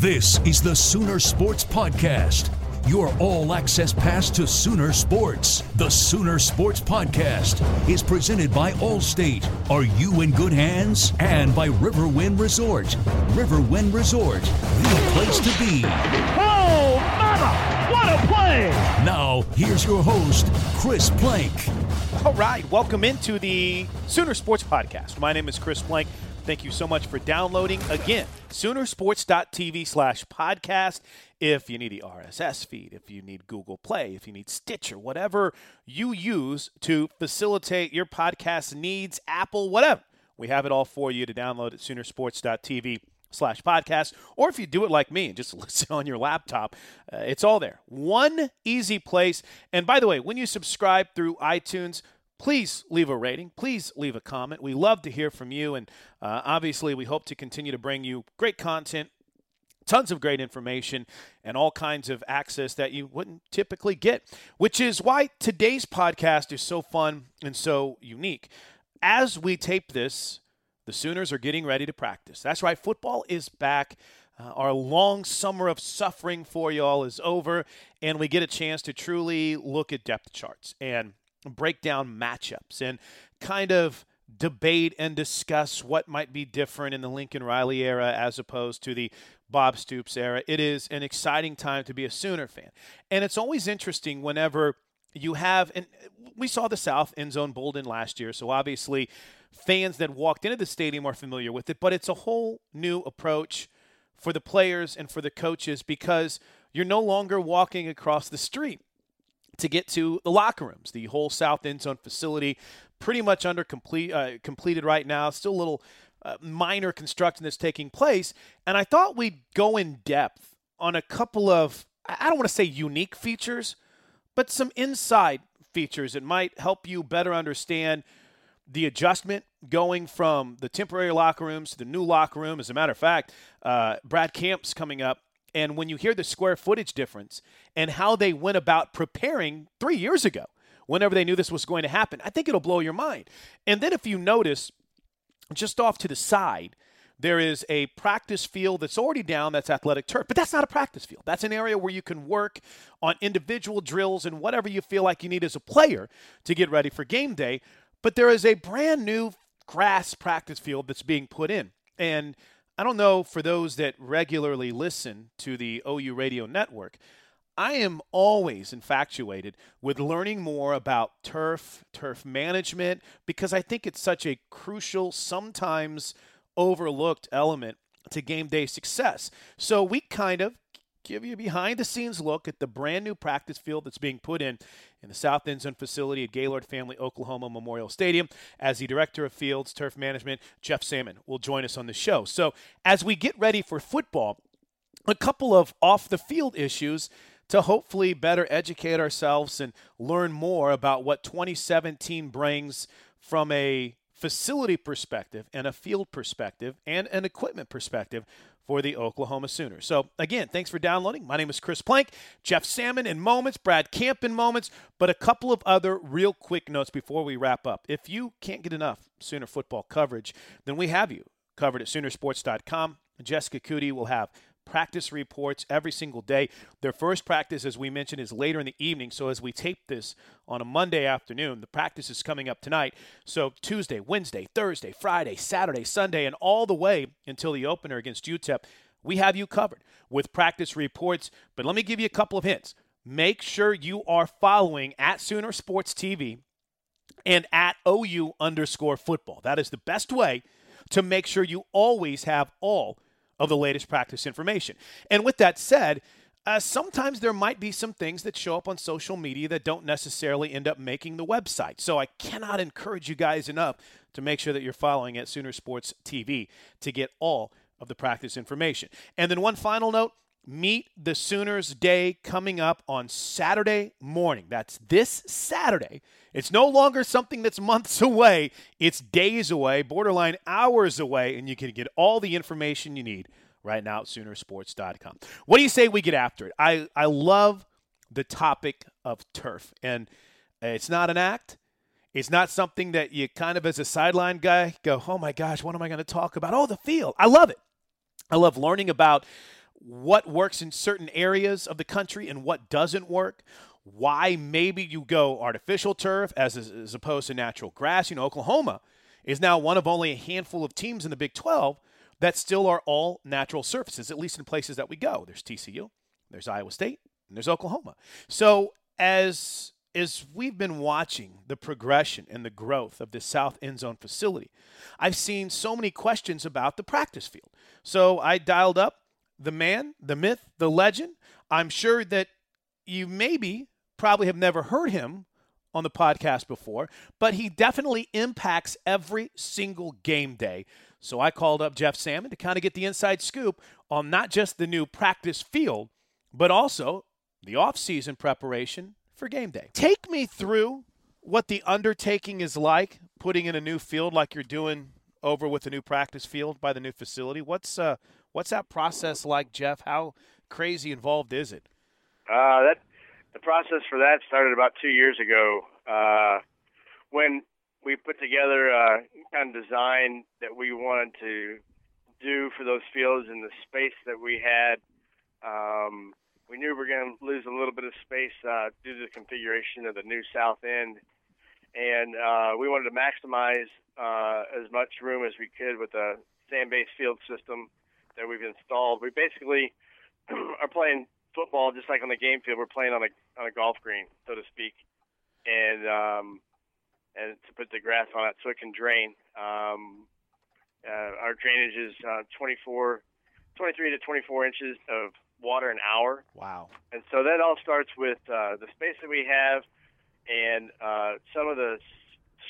This is the Sooner Sports Podcast, your all access pass to Sooner Sports. The Sooner Sports Podcast is presented by Allstate. Are you in good hands? And by Riverwind Resort. Riverwind Resort, the place to be. Oh, mama! What a play! Now, here's your host, Chris Plank. All right, welcome into the Sooner Sports Podcast. My name is Chris Plank. Thank you so much for downloading. Again, Soonersports.tv slash podcast. If you need the RSS feed, if you need Google Play, if you need Stitcher, whatever you use to facilitate your podcast needs, Apple, whatever, we have it all for you to download at Soonersports.tv slash podcast. Or if you do it like me and just listen on your laptop, uh, it's all there. One easy place. And by the way, when you subscribe through iTunes, please leave a rating. Please leave a comment. We love to hear from you. And uh, obviously, we hope to continue to bring you great content, tons of great information, and all kinds of access that you wouldn't typically get, which is why today's podcast is so fun and so unique. As we tape this, the Sooners are getting ready to practice. That's right, football is back. Uh, our long summer of suffering for y'all is over, and we get a chance to truly look at depth charts and break down matchups and kind of debate and discuss what might be different in the Lincoln Riley era as opposed to the Bob Stoops era. It is an exciting time to be a Sooner fan. And it's always interesting whenever you have, and we saw the South end zone Bolden last year, so obviously fans that walked into the stadium are familiar with it, but it's a whole new approach for the players and for the coaches because you're no longer walking across the street to get to the locker rooms. The whole south end zone facility, pretty much under complete uh, completed right now. Still a little uh, minor construction that's taking place, and I thought we'd go in depth on a couple of I don't want to say unique features, but some inside features that might help you better understand the adjustment going from the temporary locker rooms to the new locker room. As a matter of fact, uh, Brad Camp's coming up and when you hear the square footage difference and how they went about preparing three years ago, whenever they knew this was going to happen, I think it'll blow your mind. And then if you notice, just off to the side, there is a practice field that's already down that's athletic turf, but that's not a practice field. That's an area where you can work on individual drills and whatever you feel like you need as a player to get ready for game day. But there is a brand new grass practice field that's being put in. And I don't know for those that regularly listen to the OU radio network. I am always infatuated with learning more about turf, turf management, because I think it's such a crucial, sometimes overlooked element to game day success. So we kind of give you a behind the scenes look at the brand new practice field that's being put in in the South End Zone facility at Gaylord Family Oklahoma Memorial Stadium. As the Director of Fields Turf Management, Jeff Salmon, will join us on the show. So, as we get ready for football, a couple of off the field issues to hopefully better educate ourselves and learn more about what 2017 brings from a facility perspective and a field perspective and an equipment perspective for the Oklahoma Sooners. So, again, thanks for downloading. My name is Chris Plank, Jeff Salmon in moments, Brad Camp in moments, but a couple of other real quick notes before we wrap up. If you can't get enough Sooner football coverage, then we have you covered at Soonersports.com. Jessica Coody will have practice reports every single day. Their first practice, as we mentioned, is later in the evening. So as we tape this on a Monday afternoon, the practice is coming up tonight. So Tuesday, Wednesday, Thursday, Friday, Saturday, Sunday, and all the way until the opener against UTEP, we have you covered with practice reports. But let me give you a couple of hints. Make sure you are following at Sooner Sports TV and at OU underscore football. That is the best way to make sure you always have all of the latest practice information. And with that said, uh, sometimes there might be some things that show up on social media that don't necessarily end up making the website. So I cannot encourage you guys enough to make sure that you're following at Sooner Sports TV to get all of the practice information. And then one final note meet the Sooners Day coming up on Saturday morning. That's this Saturday. It's no longer something that's months away, it's days away, borderline hours away, and you can get all the information you need right now at Soonersports.com. What do you say we get after it? I, I love the topic of turf, and it's not an act. It's not something that you kind of, as a sideline guy, go, oh my gosh, what am I going to talk about? Oh, the field. I love it. I love learning about what works in certain areas of the country and what doesn't work. Why maybe you go artificial turf as, as opposed to natural grass. You know, Oklahoma is now one of only a handful of teams in the Big 12 that still are all natural surfaces, at least in places that we go. There's TCU, there's Iowa State, and there's Oklahoma. So as as we've been watching the progression and the growth of this South End Zone facility, I've seen so many questions about the practice field. So I dialed up the man, the myth, the legend. I'm sure that you maybe probably have never heard him on the podcast before, but he definitely impacts every single game day. So I called up Jeff Salmon to kind of get the inside scoop on not just the new practice field, but also the off-season preparation for game day. Take me through what the undertaking is like putting in a new field like you're doing over with the new practice field by the new facility. What's uh, What's that process like, Jeff? How crazy involved is it? Uh, that the process for that started about two years ago uh, when we put together a kind of design that we wanted to do for those fields and the space that we had. Um, we knew we were going to lose a little bit of space uh, due to the configuration of the new south end, and uh, we wanted to maximize uh, as much room as we could with a sand-based field system that we've installed. We basically are playing football just like on the game field. We're playing on a on a golf green, so to speak, and um, and to put the grass on it so it can drain. Um, uh, our drainage is uh, 24, 23 to 24 inches of water an hour. Wow! And so that all starts with uh, the space that we have and uh, some of the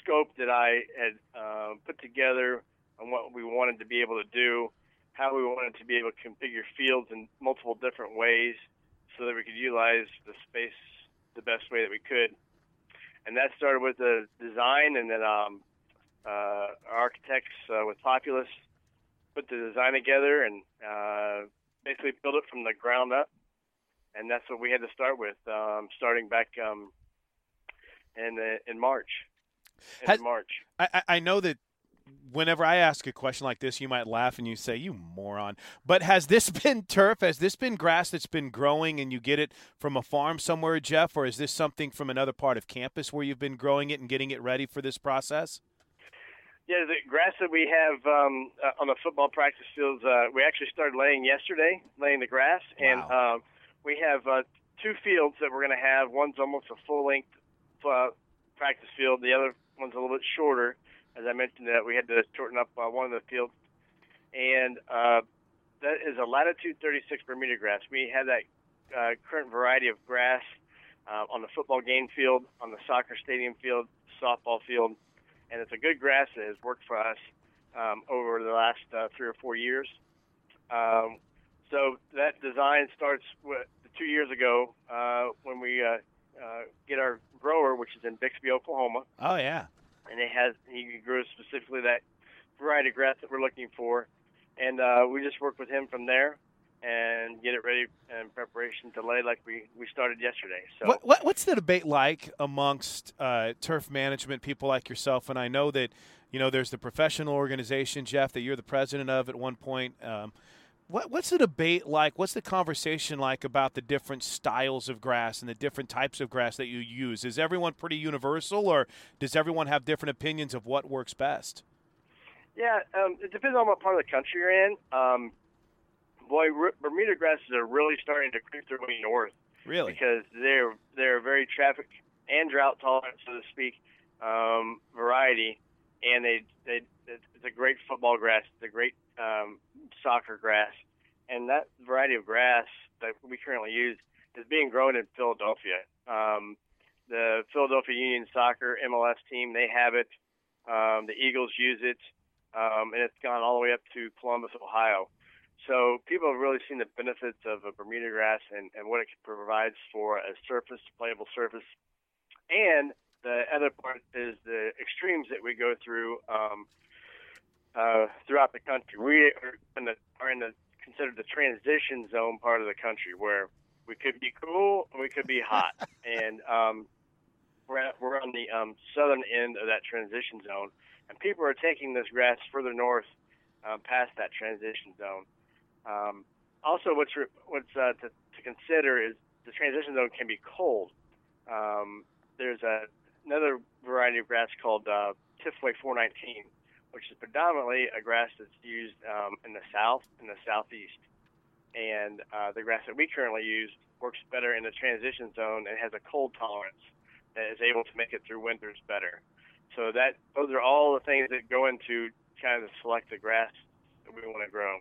scope that I had uh, put together on what we wanted to be able to do how we wanted to be able to configure fields in multiple different ways so that we could utilize the space the best way that we could. And that started with the design, and then um, uh, our architects uh, with Populous put the design together and uh, basically built it from the ground up. And that's what we had to start with, um, starting back um, in in March. In Has, March. I, I know that whenever I ask a question like this, you might laugh and you say, "You moron." But has this been turf? Has this been grass that's been growing and you get it from a farm somewhere, Jeff, or is this something from another part of campus where you've been growing it and getting it ready for this process? Yeah, the grass that we have um, uh, on the football practice fields, uh, we actually started laying yesterday, laying the grass, wow. and um, we have uh, two fields that we're going to have. One's almost a full length uh, practice field. The other one's a little bit shorter as I mentioned, that we had to shorten up uh, one of the fields, and uh, that is a latitude 36 Bermuda grass. We have that uh, current variety of grass uh, on the football game field, on the soccer stadium field, softball field, and it's a good grass that has worked for us um, over the last uh, three or four years. Um, so that design starts with, two years ago uh, when we uh, uh, get our grower, which is in Bixby, Oklahoma. Oh yeah, and it has he grows specifically that variety of grass that we're looking for, and uh, we just work with him from there and get it ready in preparation to lay like we, we started yesterday. So what, what, what's the debate like amongst uh, turf management people like yourself? And I know that you know there's the professional organization, Jeff, that you're the president of at one point. Um, what, what's the debate like? What's the conversation like about the different styles of grass and the different types of grass that you use? Is everyone pretty universal, or does everyone have different opinions of what works best? Yeah, um, it depends on what part of the country you're in. Um, boy, Bermuda grasses are really starting to creep their way north. Really? Because they're they're very traffic and drought tolerant, so to speak, um, variety, and they they it's a great football grass. It's a great um, soccer grass, and that variety of grass that we currently use is being grown in Philadelphia. Um, the Philadelphia Union Soccer MLS team they have it. Um, the Eagles use it, um, and it's gone all the way up to Columbus, Ohio. So people have really seen the benefits of a Bermuda grass and, and what it provides for a surface, playable surface. And the other part is the extremes that we go through um, uh, throughout the country. We are in the, are in the considered the transition zone part of the country where we could be cool and we could be hot. and um, we're, at, we're on the um, southern end of that transition zone. And people are taking this grass further north um, past that transition zone. Um, also, what's re- what's uh, to, to consider is the transition zone can be cold. Um, there's a, another variety of grass called uh, Tifway 419, which is predominantly a grass that's used um, in the south and the southeast. And uh, the grass that we currently use works better in the transition zone and has a cold tolerance that is able to make it through winters better. So that those are all the things that go into kind of select the grass that we want to grow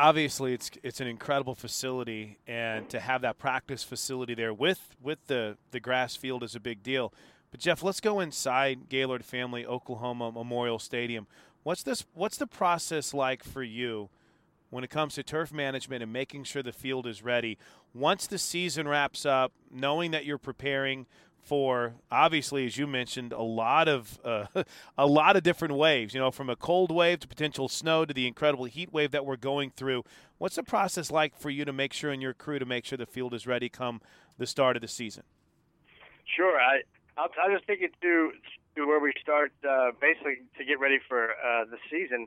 obviously it's it's an incredible facility, and to have that practice facility there with with the the grass field is a big deal. But Jeff, let's go inside Gaylord Family Oklahoma Memorial Stadium. What's this? What's the process like for you when it comes to turf management and making sure the field is ready? Once the season wraps up, knowing that you're preparing for obviously, as you mentioned, a lot of uh, a lot of different waves. You know, from a cold wave to potential snow to the incredible heat wave that we're going through. What's the process like for you to make sure and your crew to make sure the field is ready come the start of the season? Sure, I I'll, I'll just take it to to where we start uh, basically to get ready for uh, the season.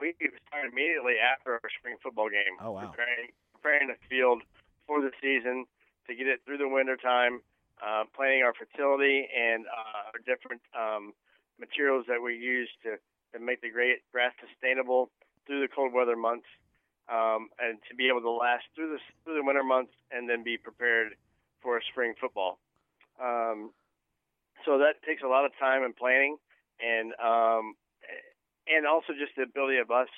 We start immediately after our spring football game. Oh wow! Preparing, preparing the field for the season to get it through the winter time uh, planning our fertility and uh, our different um, materials that we use to, to make the great grass sustainable through the cold weather months, um, and to be able to last through the through the winter months and then be prepared for spring football. Um, so that takes a lot of time and planning, and um, and also just the ability of us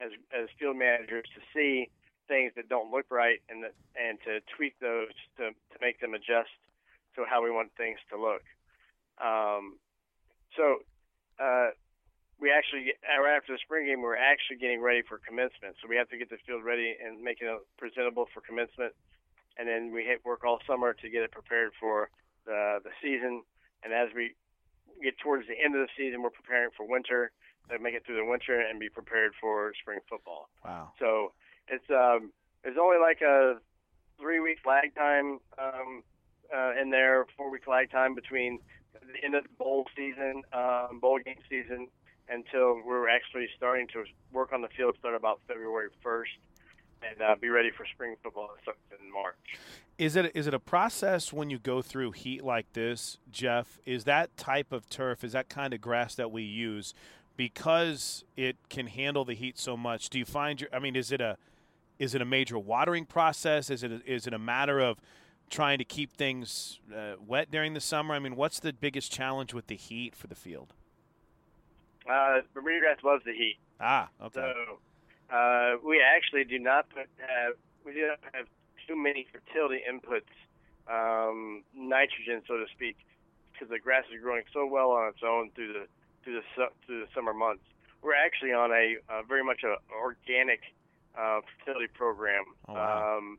as as field managers to see things that don't look right and that, and to tweak those to, to make them adjust to how we want things to look. Um, so uh, we actually right after the spring game, we're actually getting ready for commencement. So we have to get the field ready and make it presentable for commencement, and then we work all summer to get it prepared for the the season. And as we get towards the end of the season, we're preparing for winter to make it through the winter and be prepared for spring football. Wow! So it's um, there's only like a three week lag time um, uh, in there four week lag time between the end of the bowl season, um, bowl game season, until we're actually starting to work on the field. Start about February 1st, and uh, be ready for spring football in March. Is it is it a process when you go through heat like this, Jeff? Is that type of turf? Is that kind of grass that we use because it can handle the heat so much? Do you find your? I mean, is it a is it a major watering process? Is it a, is it a matter of trying to keep things uh, wet during the summer? I mean, what's the biggest challenge with the heat for the field? Uh, Bermuda grass loves the heat. Ah, okay. So Uh, we actually do not put, have we do not have too many fertility inputs, um, nitrogen, so to speak, because the grass is growing so well on its own through the through the through the summer months. We're actually on a uh, very much a organic uh, fertility program, Oh, wow. um,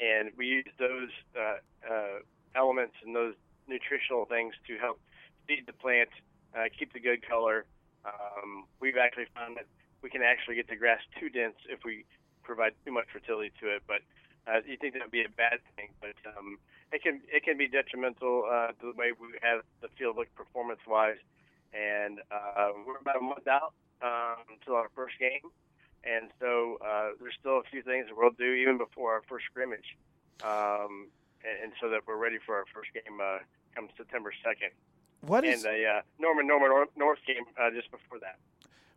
and we use those uh, uh, elements and those nutritional things to help feed the plant, uh, keep the good color. Um, we've actually found that we can actually get the grass too dense if we provide too much fertility to it. But uh, you think that would be a bad thing, but um, it can it can be detrimental uh, to the way we have the field look performance wise. And uh, we're about a month out um, until our first game, and so uh, there's still a few things that we'll do even before our first scrimmage, um, and, and so that we're ready for our first game uh, come September second, What and the uh, Norman Norman North game uh, just before that.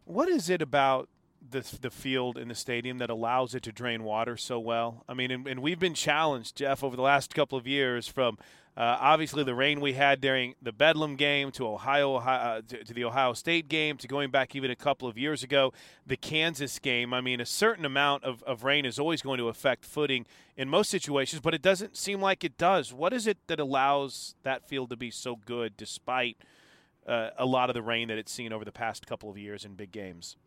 What is it about the the field in the stadium that allows it to drain water so well? I mean, and, and we've been challenged, Jeff, over the last couple of years from. Uh, obviously, the rain we had during the Bedlam game to Ohio, uh, to, to the Ohio State game, to going back even a couple of years ago, the Kansas game. I mean, a certain amount of, of rain is always going to affect footing in most situations, but it doesn't seem like it does. What is it that allows that field to be so good despite uh, a lot of the rain that it's seen over the past couple of years in big games?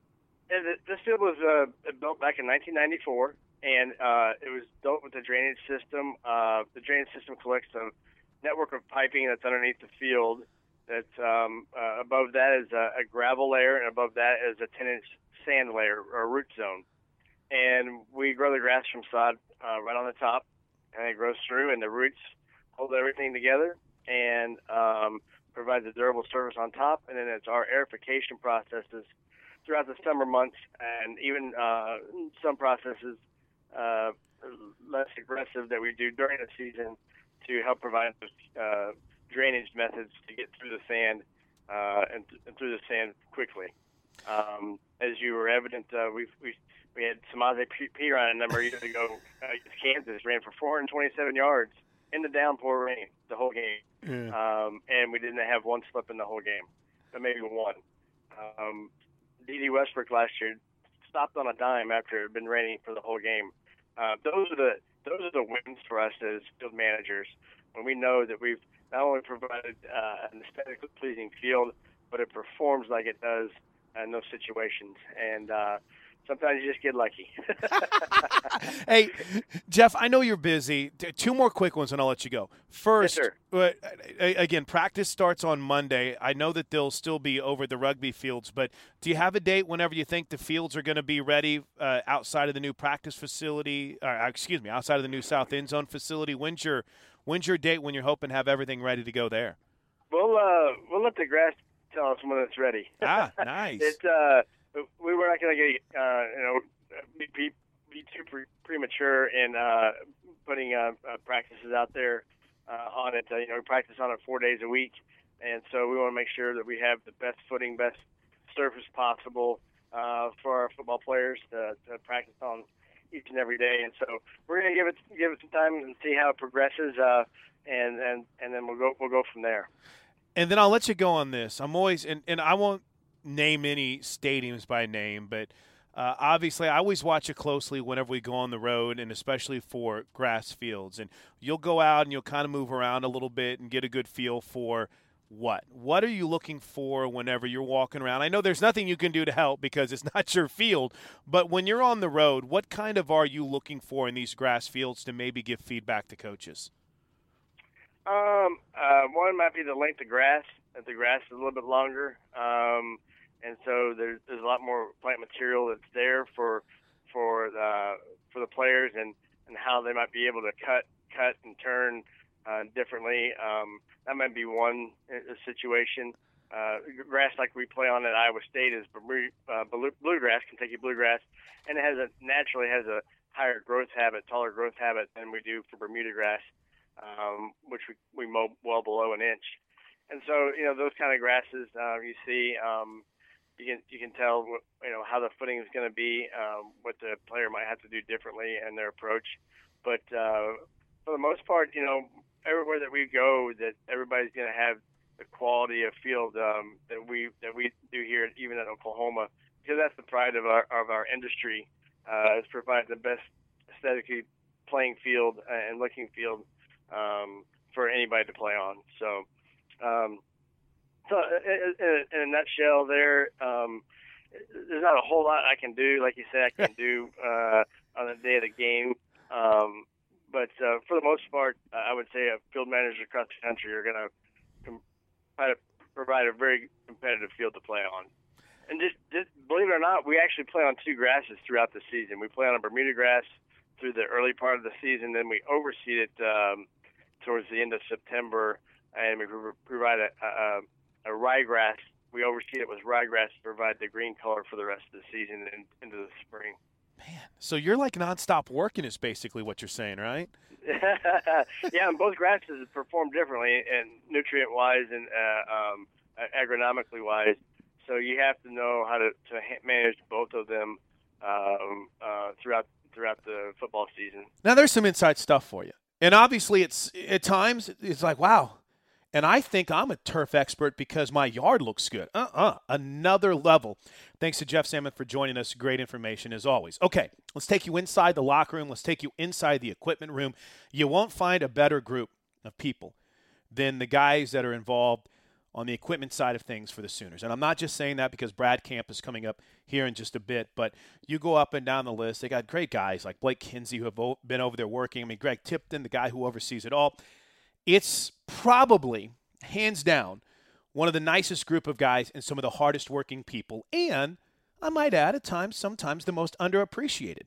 This field was uh, built back in 1994, and uh, it was built with a drainage system. Uh, the drainage system collects a network of piping that's underneath the field. That's um, uh, above that is a, a gravel layer, and above that is a 10-inch sand layer or root zone. And we grow the grass from sod uh, right on the top, and it grows through, and the roots hold everything together and um, provides a durable surface on top. And then it's our aerification processes throughout the summer months, and even uh, some processes uh, less aggressive that we do during the season to help provide uh, drainage methods to get through the sand uh, and, and through the sand quickly. Um, as you were evident, uh, we we we had Samaje Perine a number of years ago. Uh, Kansas ran for 427 yards in the downpour rain the whole game, um, and we didn't have one slip in the whole game, but maybe one. Um, Dede Westbrook last year stopped on a dime after it had been raining for the whole game. Uh, those are the those are the wins for us as field managers when we know that we've not only provided uh, an aesthetically pleasing field, but it performs like it does in those situations. And uh, sometimes you just get lucky. hey, Jeff, I know you're busy. Two more quick ones, and I'll let you go. First, sir. uh, again, practice starts on Monday. I know that they'll still be over the rugby fields, but do you have a date whenever you think the fields are going to be ready uh, outside of the new practice facility? Or, uh, excuse me, outside of the new South End Zone facility. When's your When's your date when you're hoping to have everything ready to go there? we'll uh, we'll let the grass tell us when it's ready. Ah, nice. It's uh, we were not going to get uh, you know be, be, too pre- premature in uh, putting uh, uh, practices out there uh, on it. Uh, you know, we practice on it four days a week, and so we want to make sure that we have the best footing, best surface possible for our football players to, to practice on each and every day. And so we're going to give it give it some time and see how it progresses, and and and then we'll go we'll go from there. and then I'll let you go on this. I'm always and, and I won't name any stadiums by name, but uh, obviously I always watch it closely whenever we go on the road, and especially for grass fields. And you'll go out and you'll kind of move around a little bit and get a good feel for what what are you looking for whenever you're walking around i know there's nothing you can do to help because it's not your field but when you're on the road what kind of are you looking for in these grass fields to maybe give feedback to coaches Um, uh, one might be the length of grass. If the grass is a little bit longer, um, and so there's there's a lot more plant material that's there for for the for the players and and how they might be able to cut cut and turn uh, differently. Um, that might be one uh, situation. Uh, grass like we play on at Iowa State is uh, blue- bluegrass, Kentucky bluegrass, and it has a naturally has a higher growth habit, taller growth habit than we do for Bermuda grass um, which we, we mow well below an inch. And so, you know, those kind of grasses uh, you see, um, you can you can tell you know how the footing is going to be, um, what the player might have to do differently and their approach. But uh, for the most part, you know, everywhere that we go, that everybody's going to have the quality of field um, that we that we do here, even at Oklahoma, because that's the pride of our of our industry. uh, is provide the best aesthetically playing field and looking field um, for anybody to play on. So, um, so in, in, in a nutshell, there um, there's not a whole lot I can do. Like you said, I can do uh, on the day of the game. Um, but uh, for the most part, I would say a field manager across the country are going to com- to provide a very competitive field to play on. And just, just believe it or not, we actually play on two grasses throughout the season. We play on a Bermuda grass through the early part of the season, then we overseed it um, towards the end of September, and we provide a, a, a ryegrass. We overseed it with ryegrass to provide the green color for the rest of the season and into the spring. Man, so you're like nonstop working is basically what you're saying, right? yeah, and both grasses perform differently, and nutrient wise and uh, um, agronomically wise. So you have to know how to, to manage both of them um, uh, throughout throughout the football season. Now, there's some inside stuff for you, and obviously, it's at times it's like, wow. And I think I'm a turf expert because my yard looks good. Uh uh-uh, uh Another level. Thanks to Jeff Salmon for joining us. Great information as always. Okay, let's take you inside the locker room. Let's take you inside the equipment room. You won't find a better group of people than the guys that are involved on the equipment side of things for the Sooners. And I'm not just saying that because Brad Camp is coming up here in just a bit, but you go up and down the list. They got great guys like Blake Kinsey who have been over there working. I mean, Greg Tipton, the guy who oversees it all. It's probably, hands down, one of the nicest group of guys and some of the hardest working people. And I might add, at times, sometimes the most underappreciated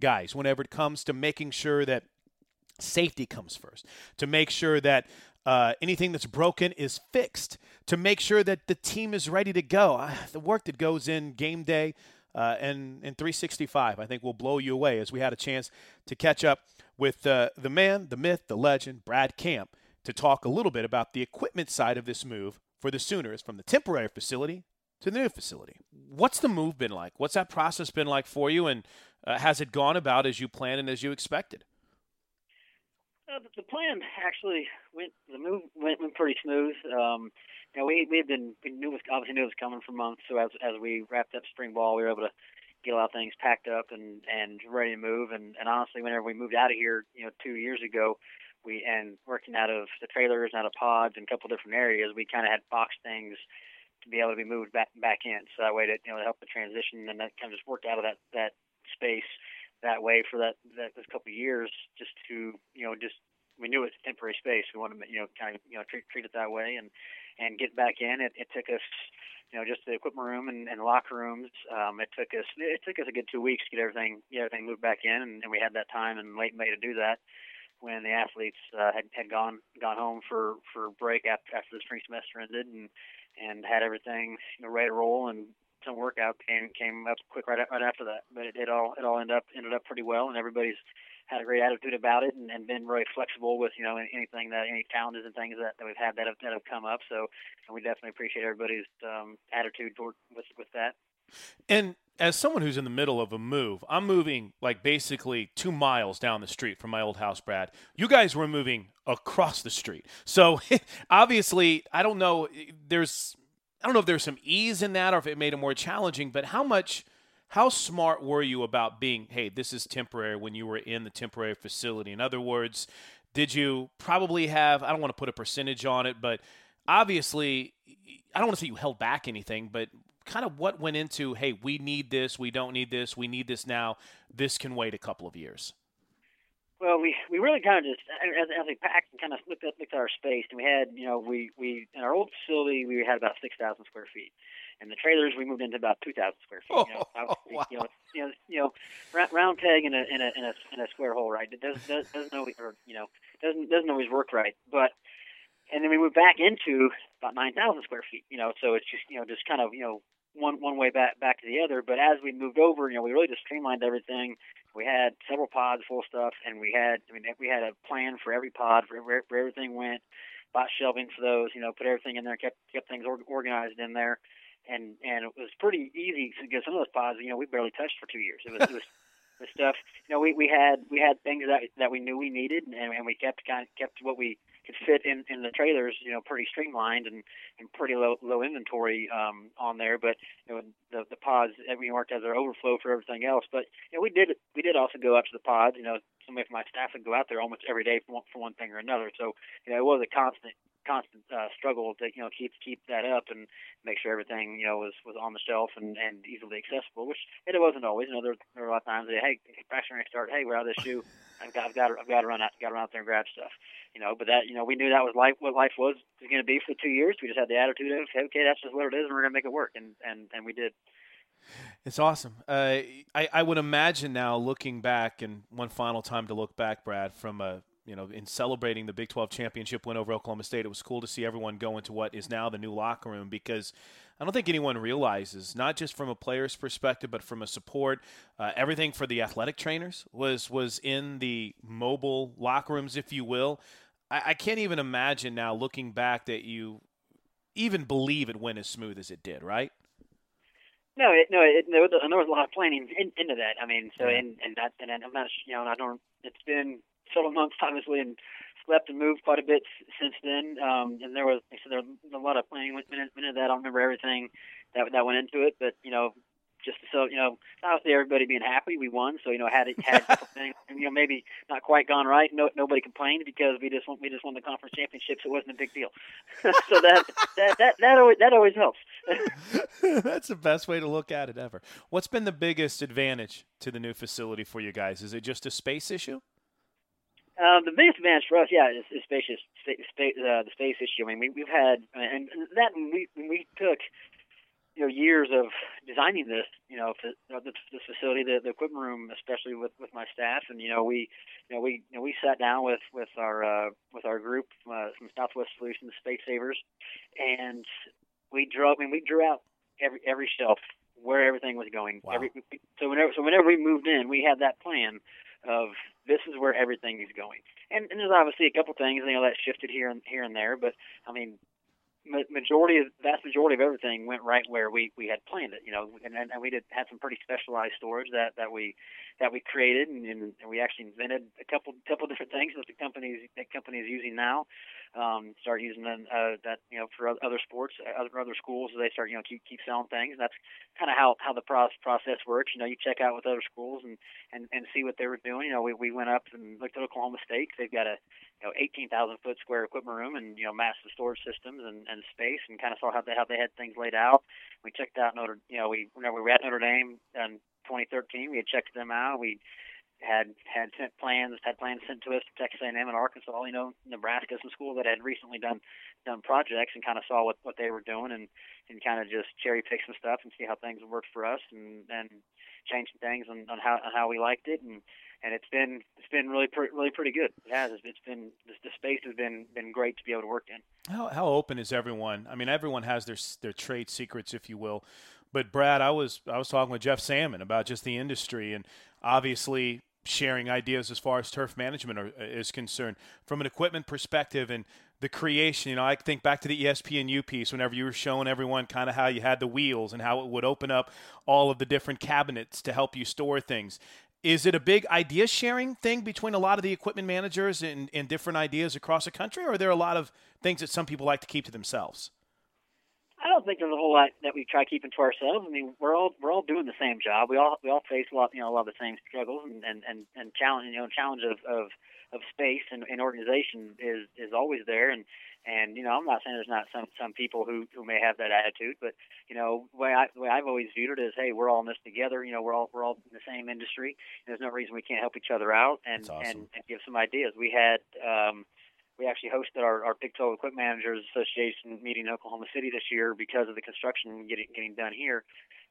guys whenever it comes to making sure that safety comes first, to make sure that uh, anything that's broken is fixed to make sure that the team is ready to go. Uh, the work that goes in game day uh, and in 365, I think, will blow you away as we had a chance to catch up with uh, the man, the myth, the legend, Brad Camp, to talk a little bit about the equipment side of this move for the Sooners from the temporary facility to the new facility. What's the move been like? What's that process been like for you? And uh, has it gone about as you planned and as you expected? Uh, the plan actually went. The move went, went pretty smooth. Um, you know, we we had been we knew was obviously knew it was coming for months. So as as we wrapped up spring ball, we were able to get a lot of things packed up and and ready to move. And and honestly, whenever we moved out of here, you know, two years ago, we and working out of the trailers, out of pods, and a couple different areas, we kind of had box things to be able to be moved back back in. So that way to you know to help the transition, and that kind of just worked out of that that space that way for that that this couple of years just to you know just we knew it was temporary space. We wanted to you know kind of you know treat treat it that way and and get back in. It, it took us you know just the equipment room and, and locker rooms. Um, it took us it took us a good two weeks to get everything get everything moved back in, and, and we had that time in late May to do that when the athletes uh, had had gone gone home for for break after after the spring semester ended and and had everything you know ready to roll and some workout came came up quick right right after that. But it, it all it all ended up ended up pretty well, and everybody's had a great attitude about it and, and been really flexible with you know anything that any challenges and things that, that we've had that have, that have come up. So we definitely appreciate everybody's um, attitude toward with with that. And as someone who's in the middle of a move, I'm moving like basically two miles down the street from my old house, Brad. You guys were moving across the street. So obviously, I don't know, there's I don't know if there's some ease in that or if it made it more challenging, but how much how smart were you about being, hey, this is temporary when you were in the temporary facility? In other words, did you probably have, I don't want to put a percentage on it, but obviously, I don't want to say you held back anything, but kind of what went into, hey, we need this, we don't need this, we need this now, this can wait a couple of years? Well, we we really kind of just as, as we packed and kind of looked at looked at our space, and we had you know we we in our old facility we had about six thousand square feet, and the trailers we moved into about two thousand square feet. You know, oh, wow. you know, you know, you know, round peg in a in a in a, in a square hole, right? It doesn't doesn't always or you know doesn't doesn't always work right, but and then we moved back into about nine thousand square feet. You know, so it's just you know just kind of you know one one way back back to the other. But as we moved over, you know, we really just streamlined everything we had several pods full of stuff, and we had I mean we had a plan for every pod for where, where everything went, bought shelving for those, you know, put everything in there, kept kept things or, organized in there, and and it was pretty easy because some of those pods, you know, we barely touched for two years. It was, it was the stuff, you know, we we had we had things that that we knew we needed, and, and we kept kind of kept what we could fit in in the trailers, you know, pretty streamlined and and pretty low low inventory um, on there. But you know, the the pods we worked as our overflow for everything else. But you know, we did we did also go up to the pods. You know, somebody from my staff would go out there almost every day for one, for one thing or another. So you know, it was a constant constant uh, struggle to you know keep keep that up and make sure everything you know was was on the shelf and and easily accessible. Which it wasn't always. You know, there, there were a lot of times that hey, practice start. Hey, we're out of this shoe. I've got I've got I've got to run out got to run out there and grab stuff. You know, but that you know we knew that was life what life was was going to be for two years. We just had the attitude of okay, that's just what it is, and we're going to make it work, and and and we did. It's awesome. Uh, I, I would imagine now, looking back, and one final time to look back, Brad, from a you know, in celebrating the Big 12 championship win over Oklahoma State, it was cool to see everyone go into what is now the new locker room because I don't think anyone realizes, not just from a player's perspective, but from a support, uh, everything for the athletic trainers was was in the mobile locker rooms, if you will. I, I can't even imagine now, looking back, that you even believe it went as smooth as it did, right? No, it, no, it, there, was, there was a lot of planning in, into that. I mean, so and and that and I'm not, you know, I don't. It's been several months, obviously, and slept and moved quite a bit since then. Um, and there was, so there was a lot of planning went into that. I don't remember everything that that went into it, but you know, just so you know, obviously everybody being happy, we won. So you know, had it had things, you know, maybe not quite gone right. No, nobody complained because we just won, we just won the conference championships. It wasn't a big deal. so that that that that always that always helps. That's the best way to look at it ever. What's been the biggest advantage to the new facility for you guys? Is it just a space issue? Um, the biggest advantage for us, yeah, is, is spacious, space, uh, the space issue. I mean, we, we've had, and that we we took, you know, years of designing this, you know, for, you know this, this facility, the, the equipment room, especially with with my staff, and you know, we, you know, we you know, we sat down with with our uh, with our group uh, from Southwest Solutions, Space Savers, and we drew. I mean, we drew out every every shelf where everything was going. Wow. Every, so whenever so whenever we moved in, we had that plan of this is where everything is going. And, and there's obviously a couple things you know that shifted here and here and there, but I mean, majority of vast majority of everything went right where we we had planned it. You know, and and we did had some pretty specialized storage that that we that we created, and, and we actually invented a couple couple different things that the companies that company is using now um, start using them, uh, that you know for other sports, uh, other other schools. They start you know keep keep selling things. and That's kind of how how the process process works. You know, you check out with other schools and and and see what they were doing. You know, we we went up and looked at Oklahoma State. They've got a you know 18,000 foot square equipment room and you know massive storage systems and, and space, and kind of saw how they how they had things laid out. We checked out Notre. You know, we whenever we were at Notre Dame in 2013, we had checked them out. We had had sent plans had plans sent to us to Texas A&M and Arkansas, you know, Nebraska, some school that had recently done done projects and kind of saw what what they were doing and and kind of just cherry pick some stuff and see how things worked for us and and change some things on, on how on how we liked it and and it's been it's been really pre- really pretty good. It has. It's been the space has been been great to be able to work in. How how open is everyone? I mean, everyone has their their trade secrets, if you will. But Brad, I was I was talking with Jeff Salmon about just the industry, and obviously sharing ideas as far as turf management are, uh, is concerned from an equipment perspective and the creation. You know, I think back to the ESPNU piece whenever you were showing everyone kind of how you had the wheels and how it would open up all of the different cabinets to help you store things. Is it a big idea sharing thing between a lot of the equipment managers and, and different ideas across the country, or are there a lot of things that some people like to keep to themselves? I don't think there's a whole lot that we try keeping to ourselves. I mean, we're all we're all doing the same job. We all we all face a lot, you know, a lot of the same struggles and and and, and challenge, you know, challenge of of, of space and, and organization is is always there. And and you know, I'm not saying there's not some some people who who may have that attitude, but you know, the way I the way I've always viewed it is, hey, we're all in this together. You know, we're all we're all in the same industry. There's no reason we can't help each other out and awesome. and, and give some ideas. We had. um we actually hosted our, our Big 12 Equipment Managers Association meeting in Oklahoma City this year because of the construction getting getting done here,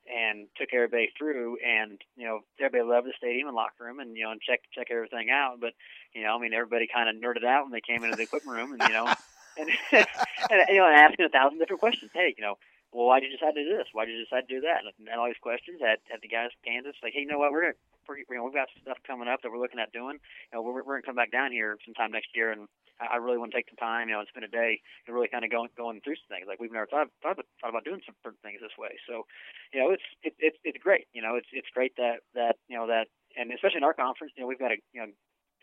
and took everybody through. And you know, everybody loved the stadium and locker room, and you know, and check check everything out. But you know, I mean, everybody kind of nerded out when they came into the equipment room, and you know, and, and you know, asking a thousand different questions. Hey, you know, well, why did you decide to do this? Why did you decide to do that? And, and all these questions had had the guys from Kansas like, hey, you know what, we're gonna we're, you know, we've got stuff coming up that we're looking at doing. You know, we're, we're going to come back down here sometime next year, and I, really want to take some time, you know, and spend a day and really kind of going going through some things. Like we've never thought thought about, thought about doing some things this way. So, you know, it's it, it's it's great. You know, it's it's great that that you know that, and especially in our conference, you know, we've got a you know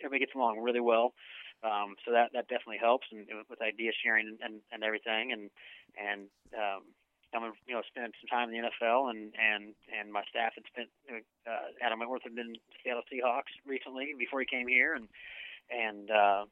everybody gets along really well. Um, so that that definitely helps, and with idea sharing and, and, and everything, and and um, coming, you know, spending some time in the NFL, and and and my staff had spent. Uh, Adam Wentworth had been Seattle Seahawks recently before he came here, and and uh,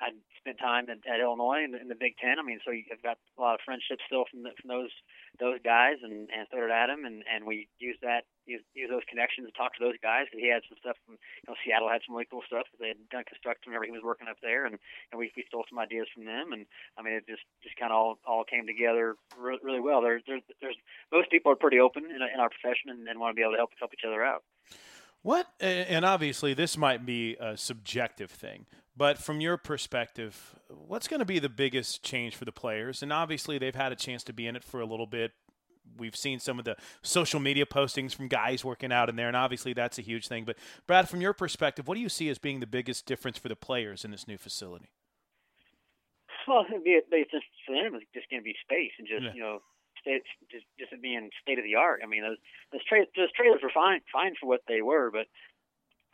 I spent time at, at Illinois in the, in the Big Ten. I mean, so I've got a lot of friendships still from the, from those those guys, and and so Adam, and and we used that use use those connections to talk to those guys. Because he had some stuff from you know Seattle had some really cool stuff that they had done construction whenever he was working up there, and and we we stole some ideas from them, and I mean it just just kind of all all came together re- really well. There's there's there's most people are pretty open in, in our profession and, and want to be able to help help each other out. What, and obviously this might be a subjective thing, but from your perspective, what's going to be the biggest change for the players? And obviously they've had a chance to be in it for a little bit. We've seen some of the social media postings from guys working out in there, and obviously that's a huge thing. But Brad, from your perspective, what do you see as being the biggest difference for the players in this new facility? Well, it's just for them, it's just going to be space and just yeah. you know state, just just being state of the art. I mean, those those, tra- those trailers were fine fine for what they were, but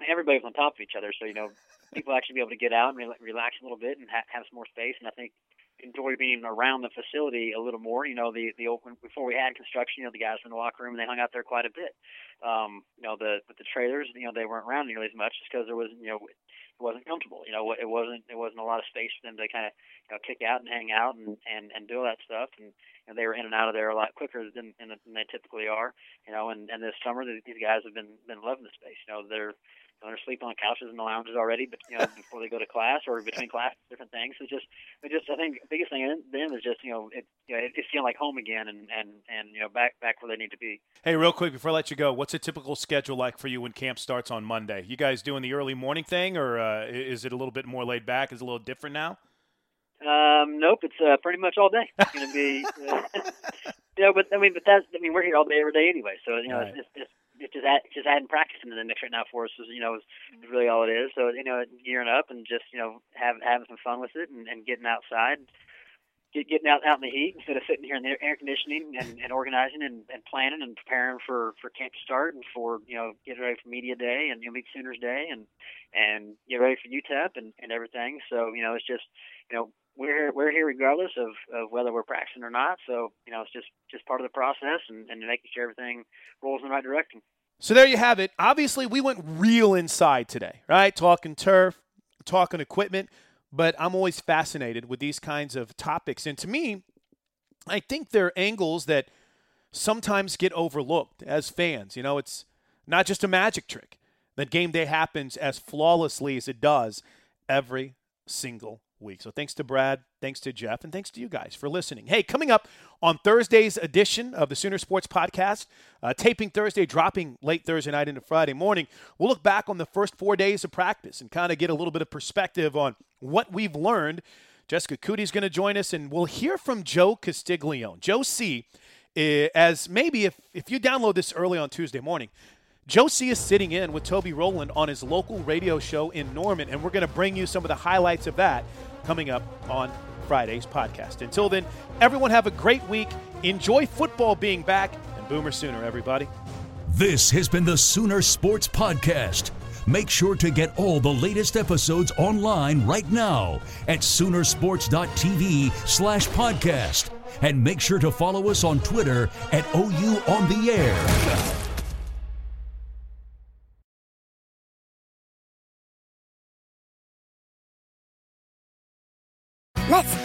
everybody was on top of each other. So you know, people actually be able to get out and re- relax a little bit and ha- have some more space. And I think enjoy being around the facility a little more. You know, the the open before we had construction, you know, the guys in the locker room and they hung out there quite a bit. Um, you know, the with the trailers, you know, they weren't around nearly as much just because there wasn't, you know, it wasn't comfortable. You know, it wasn't it wasn't a lot of space for them to kind of you know kick out and hang out and and and do all that stuff. And and they were in and out of there a lot quicker than, than they typically are. You know, and, and this summer these guys have been been loving the space. You know, they're you know, they're sleeping on couches in the lounges already, but you know, before they go to class or between class, different things. It's just, it just I think the biggest thing in them is just you know, it, you know, it's feeling like home again, and and and you know, back back where they need to be. Hey, real quick before I let you go, what's a typical schedule like for you when camp starts on Monday? You guys doing the early morning thing, or uh, is it a little bit more laid back? Is it a little different now? Um, nope, it's uh, pretty much all day. It's going to be, uh, you know, but I mean, but that's I mean, we're here all day every day anyway, so you know, right. it's, it's, it's just add, just adding practice into the mix right now for us is you know is, really all it is. So you know, gearing up and just you know have, having some fun with it and, and getting outside, get, getting out out in the heat instead of sitting here in the air conditioning and, and organizing and, and planning and preparing for for camp start and for you know getting ready for media day and you know meet Sooners day and and get ready for UTEP and and everything. So you know, it's just you know we're here, we're here regardless of, of whether we're practicing or not. So you know, it's just just part of the process and, and making sure everything rolls in the right direction. So there you have it. Obviously, we went real inside today, right? Talking turf, talking equipment, but I'm always fascinated with these kinds of topics. And to me, I think they're angles that sometimes get overlooked as fans. You know, it's not just a magic trick. That game day happens as flawlessly as it does every single week. So thanks to Brad, thanks to Jeff, and thanks to you guys for listening. Hey, coming up on Thursday's edition of the Sooner Sports Podcast, uh, taping Thursday, dropping late Thursday night into Friday morning, we'll look back on the first four days of practice and kind of get a little bit of perspective on what we've learned. Jessica Cootie is going to join us, and we'll hear from Joe Castiglione. Joe C., eh, as maybe if, if you download this early on Tuesday morning, Joe C is sitting in with Toby Rowland on his local radio show in Norman, and we're going to bring you some of the highlights of that coming up on Friday's podcast. Until then, everyone have a great week. Enjoy football being back, and Boomer Sooner, everybody. This has been the Sooner Sports Podcast. Make sure to get all the latest episodes online right now at Soonersports.tv slash podcast. And make sure to follow us on Twitter at OU on the air.